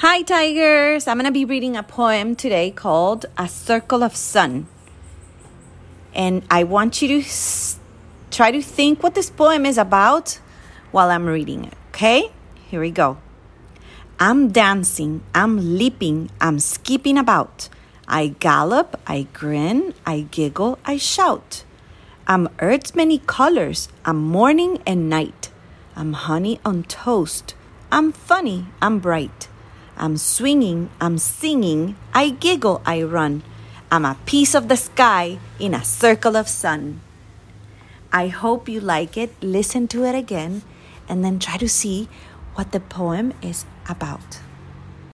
Hi, Tigers! I'm going to be reading a poem today called A Circle of Sun. And I want you to try to think what this poem is about while I'm reading it, okay? Here we go. I'm dancing, I'm leaping, I'm skipping about. I gallop, I grin, I giggle, I shout. I'm Earth's many colors, I'm morning and night. I'm honey on toast, I'm funny, I'm bright. I'm swinging, I'm singing, I giggle, I run. I'm a piece of the sky in a circle of sun. I hope you like it. Listen to it again and then try to see what the poem is about.